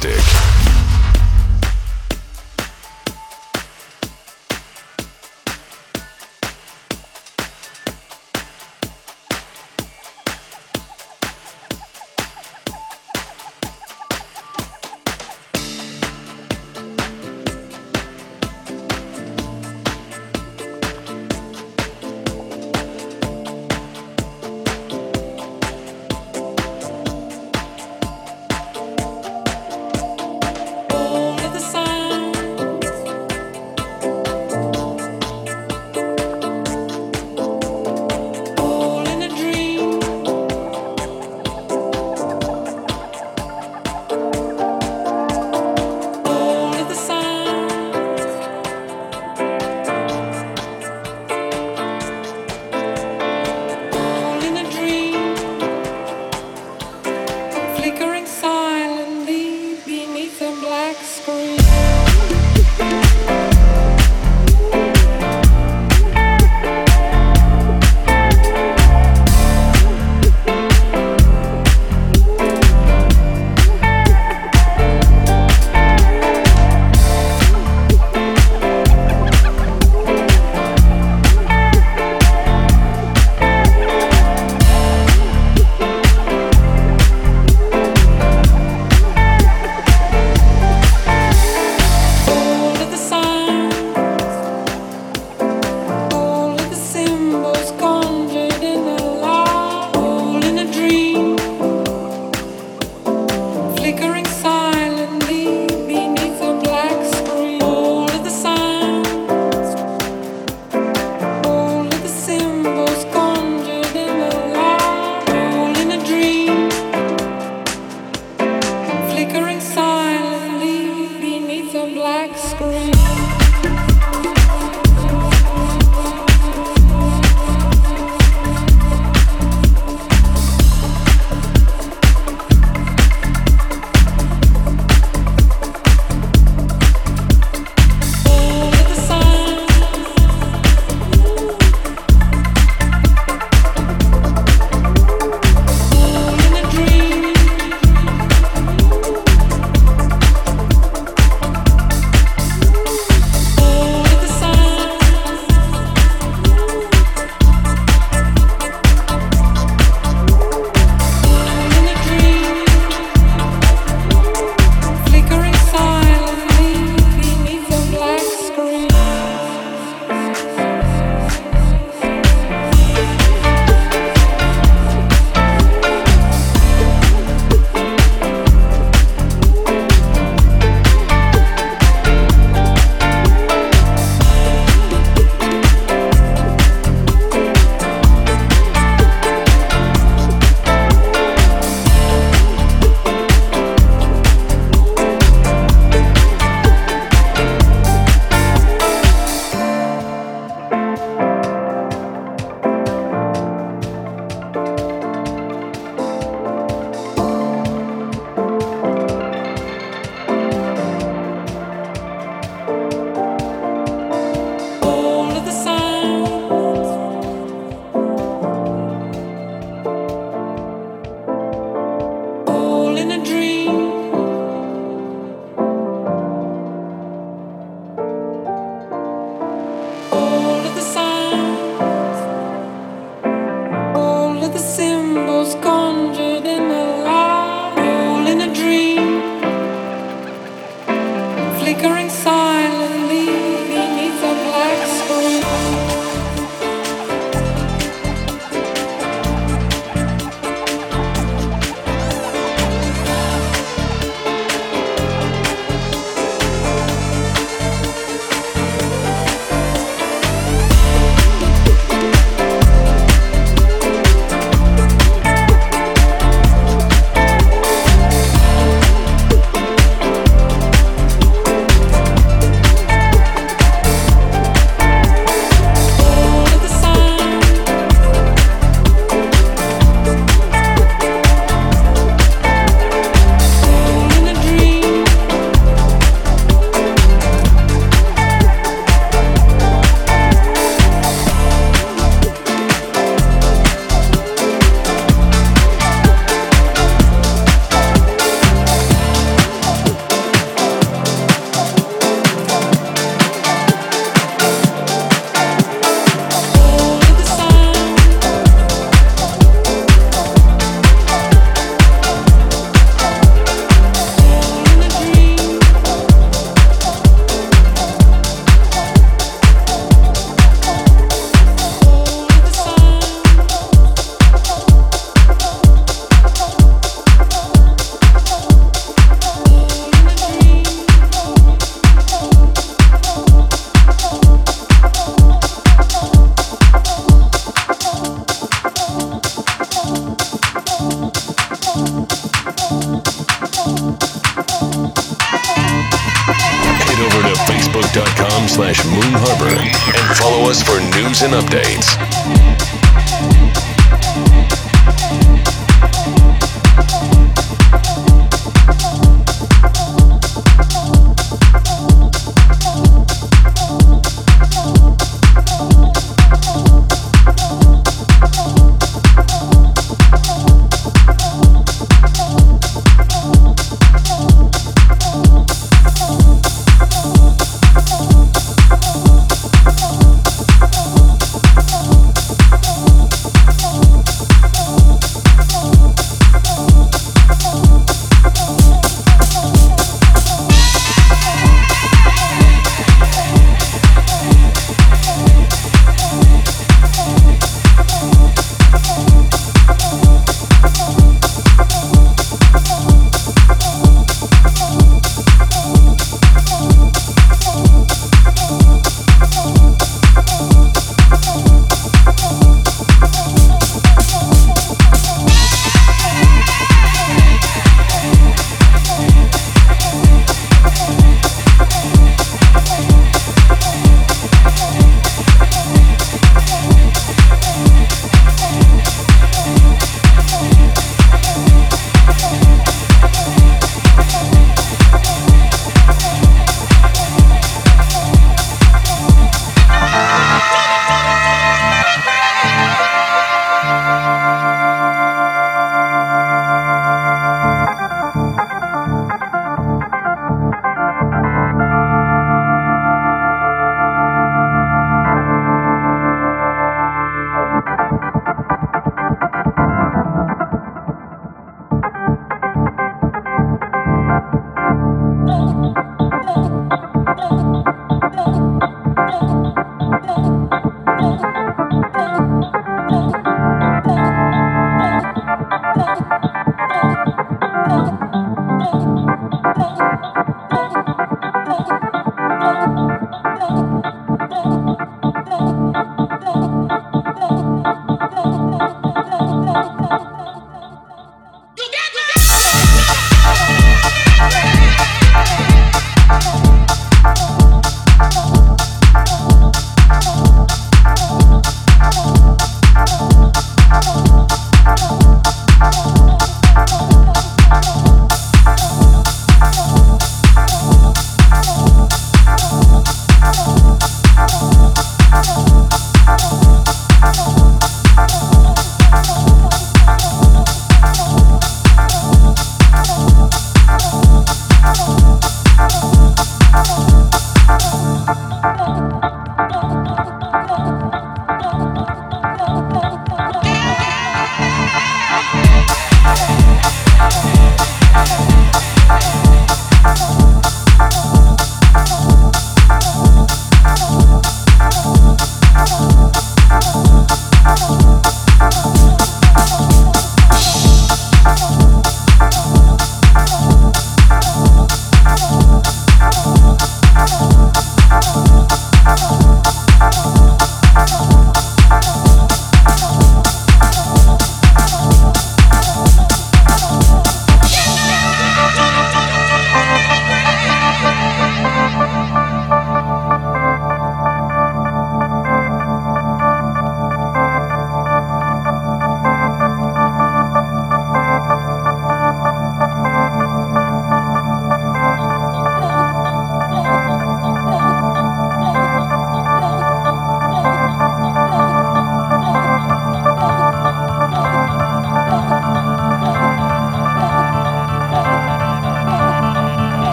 Fantastic.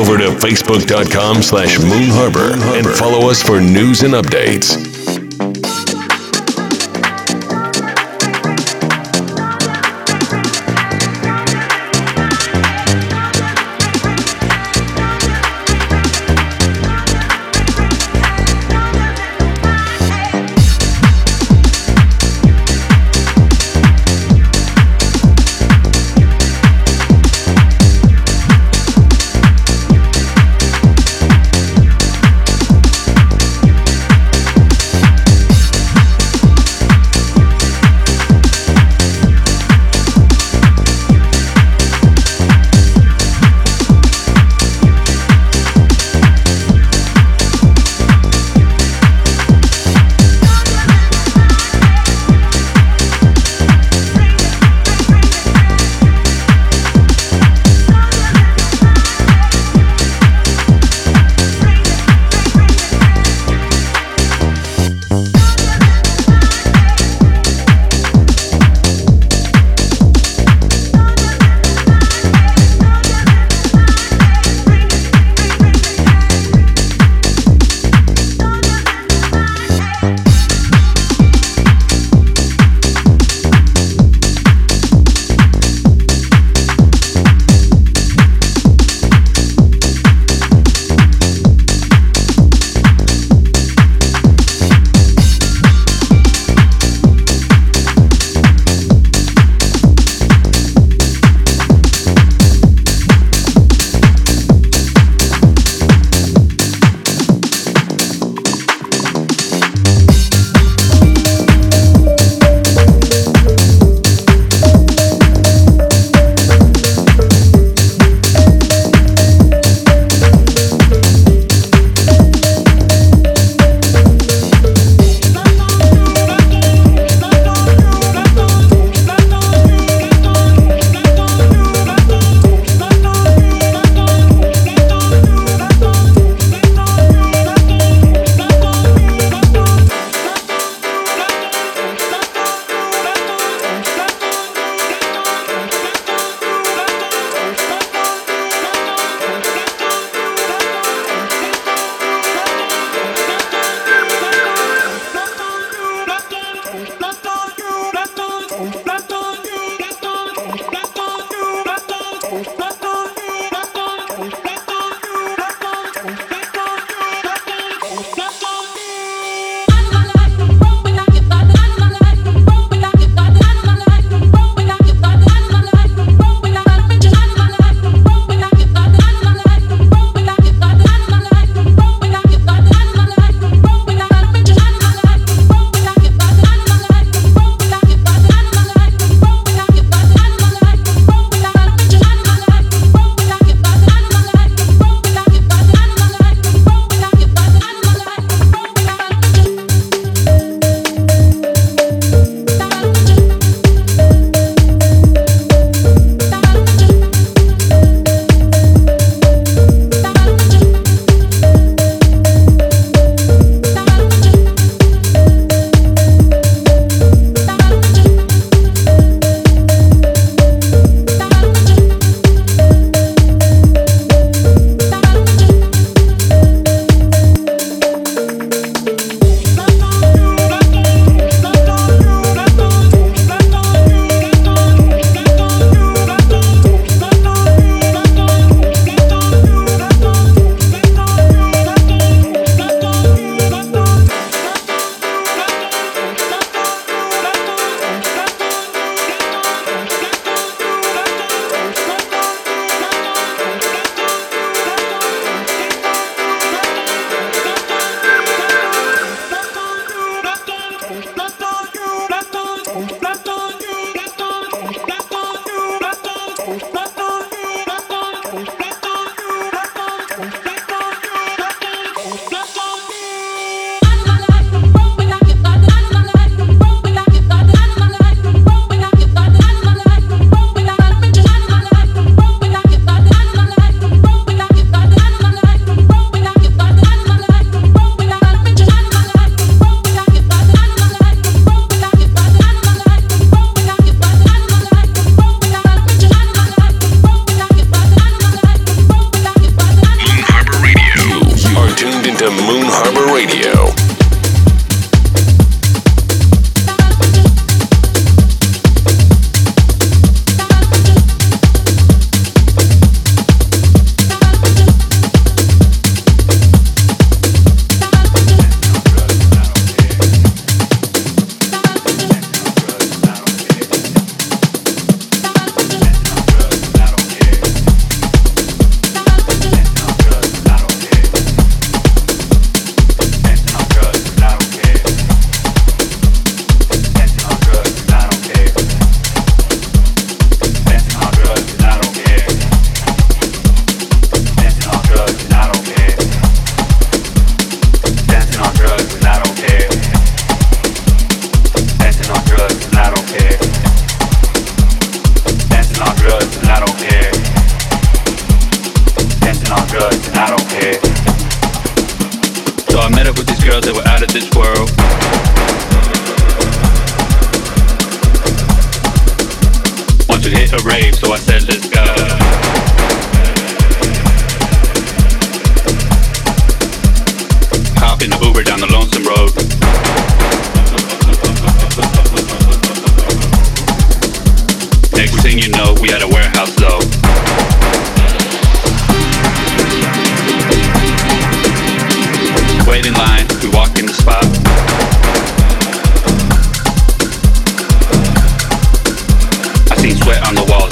Over to facebook.com slash Moon Harbor and follow us for news and updates.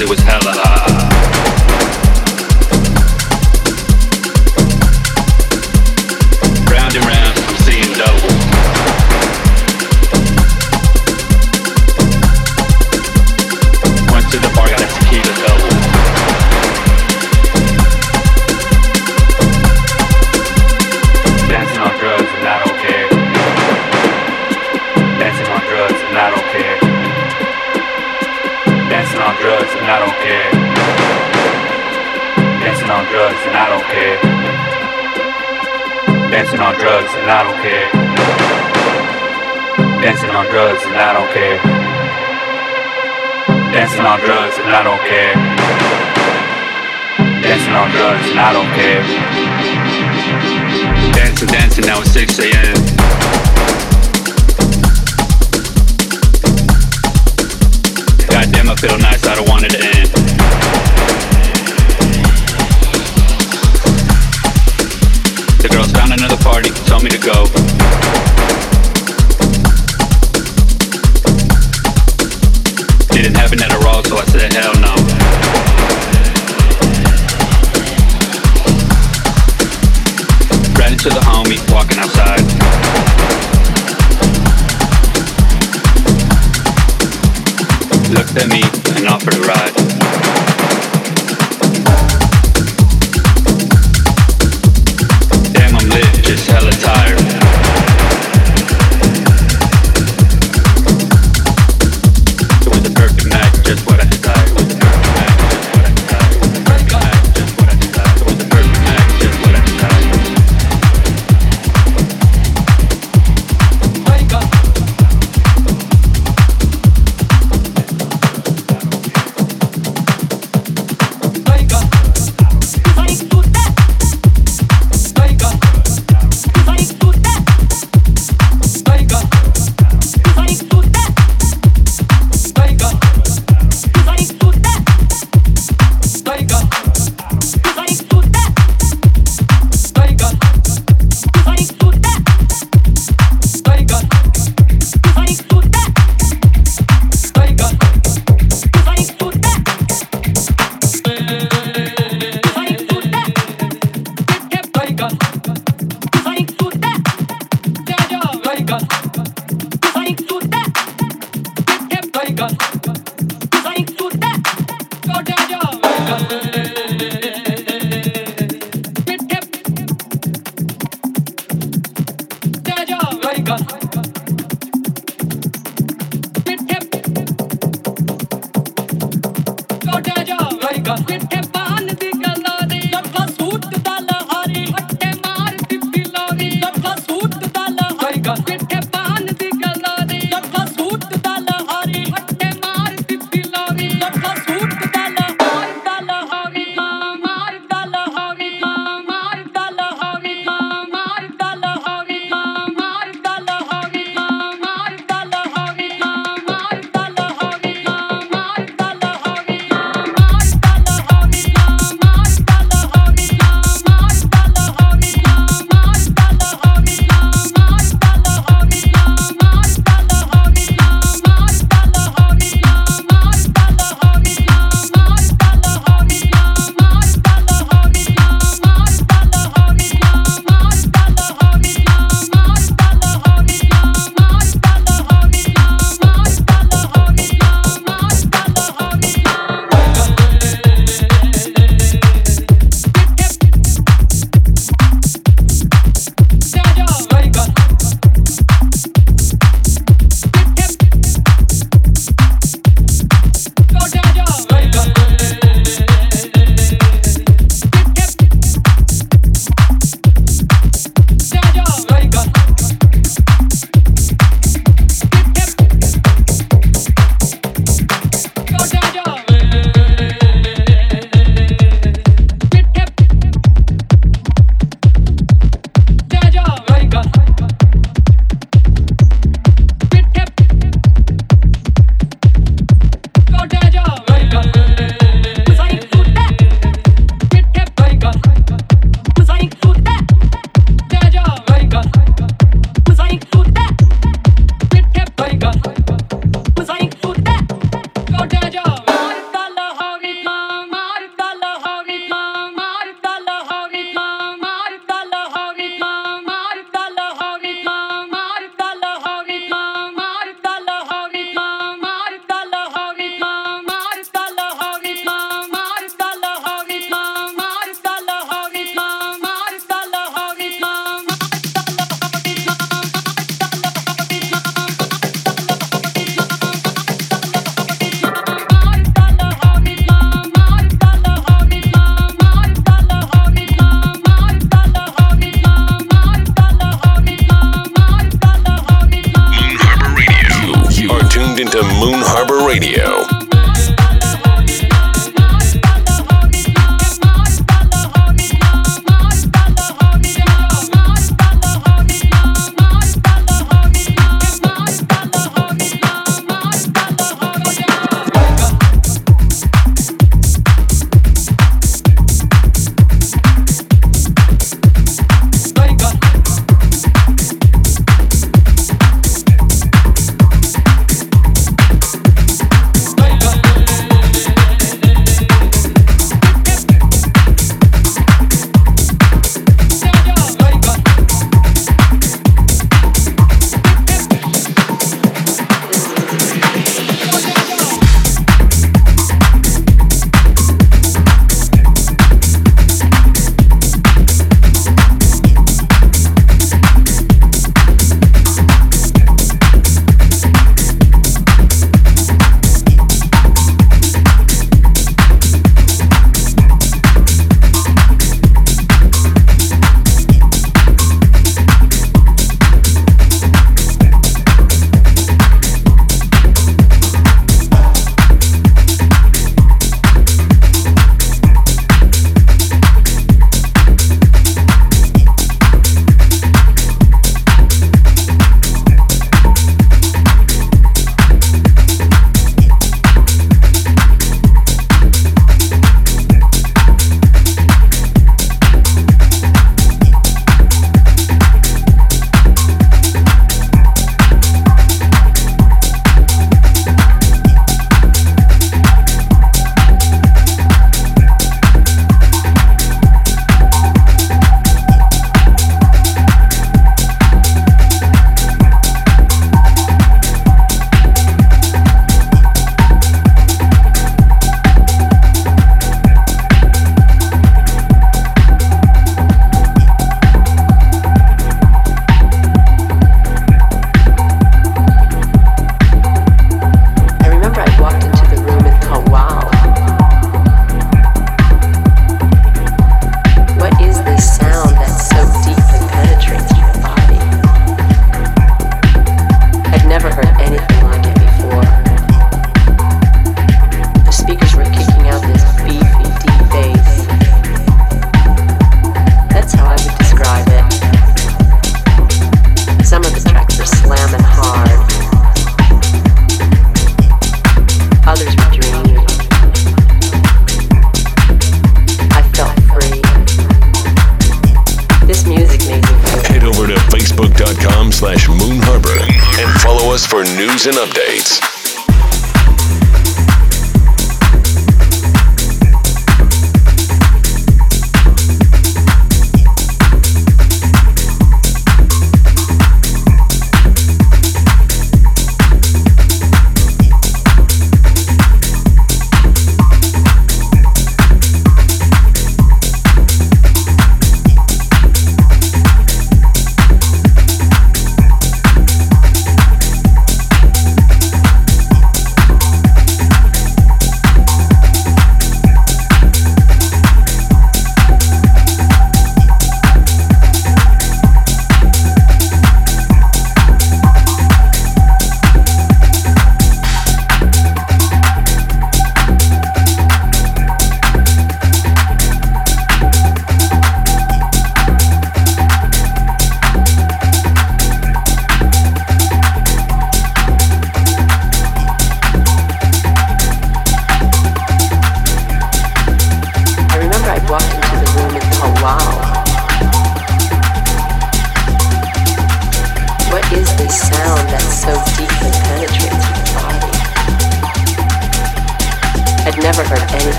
it was hella hot. and I don't care. Dancing on drugs and I don't care. Dancing, dancing, now it's 6 a.m. Goddamn, I feel nice, I don't want it to end. The girls found another party, told me to go.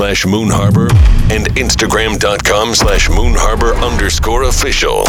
Slash Moon Harbor, and Instagram.com slash Moon Harbor underscore official.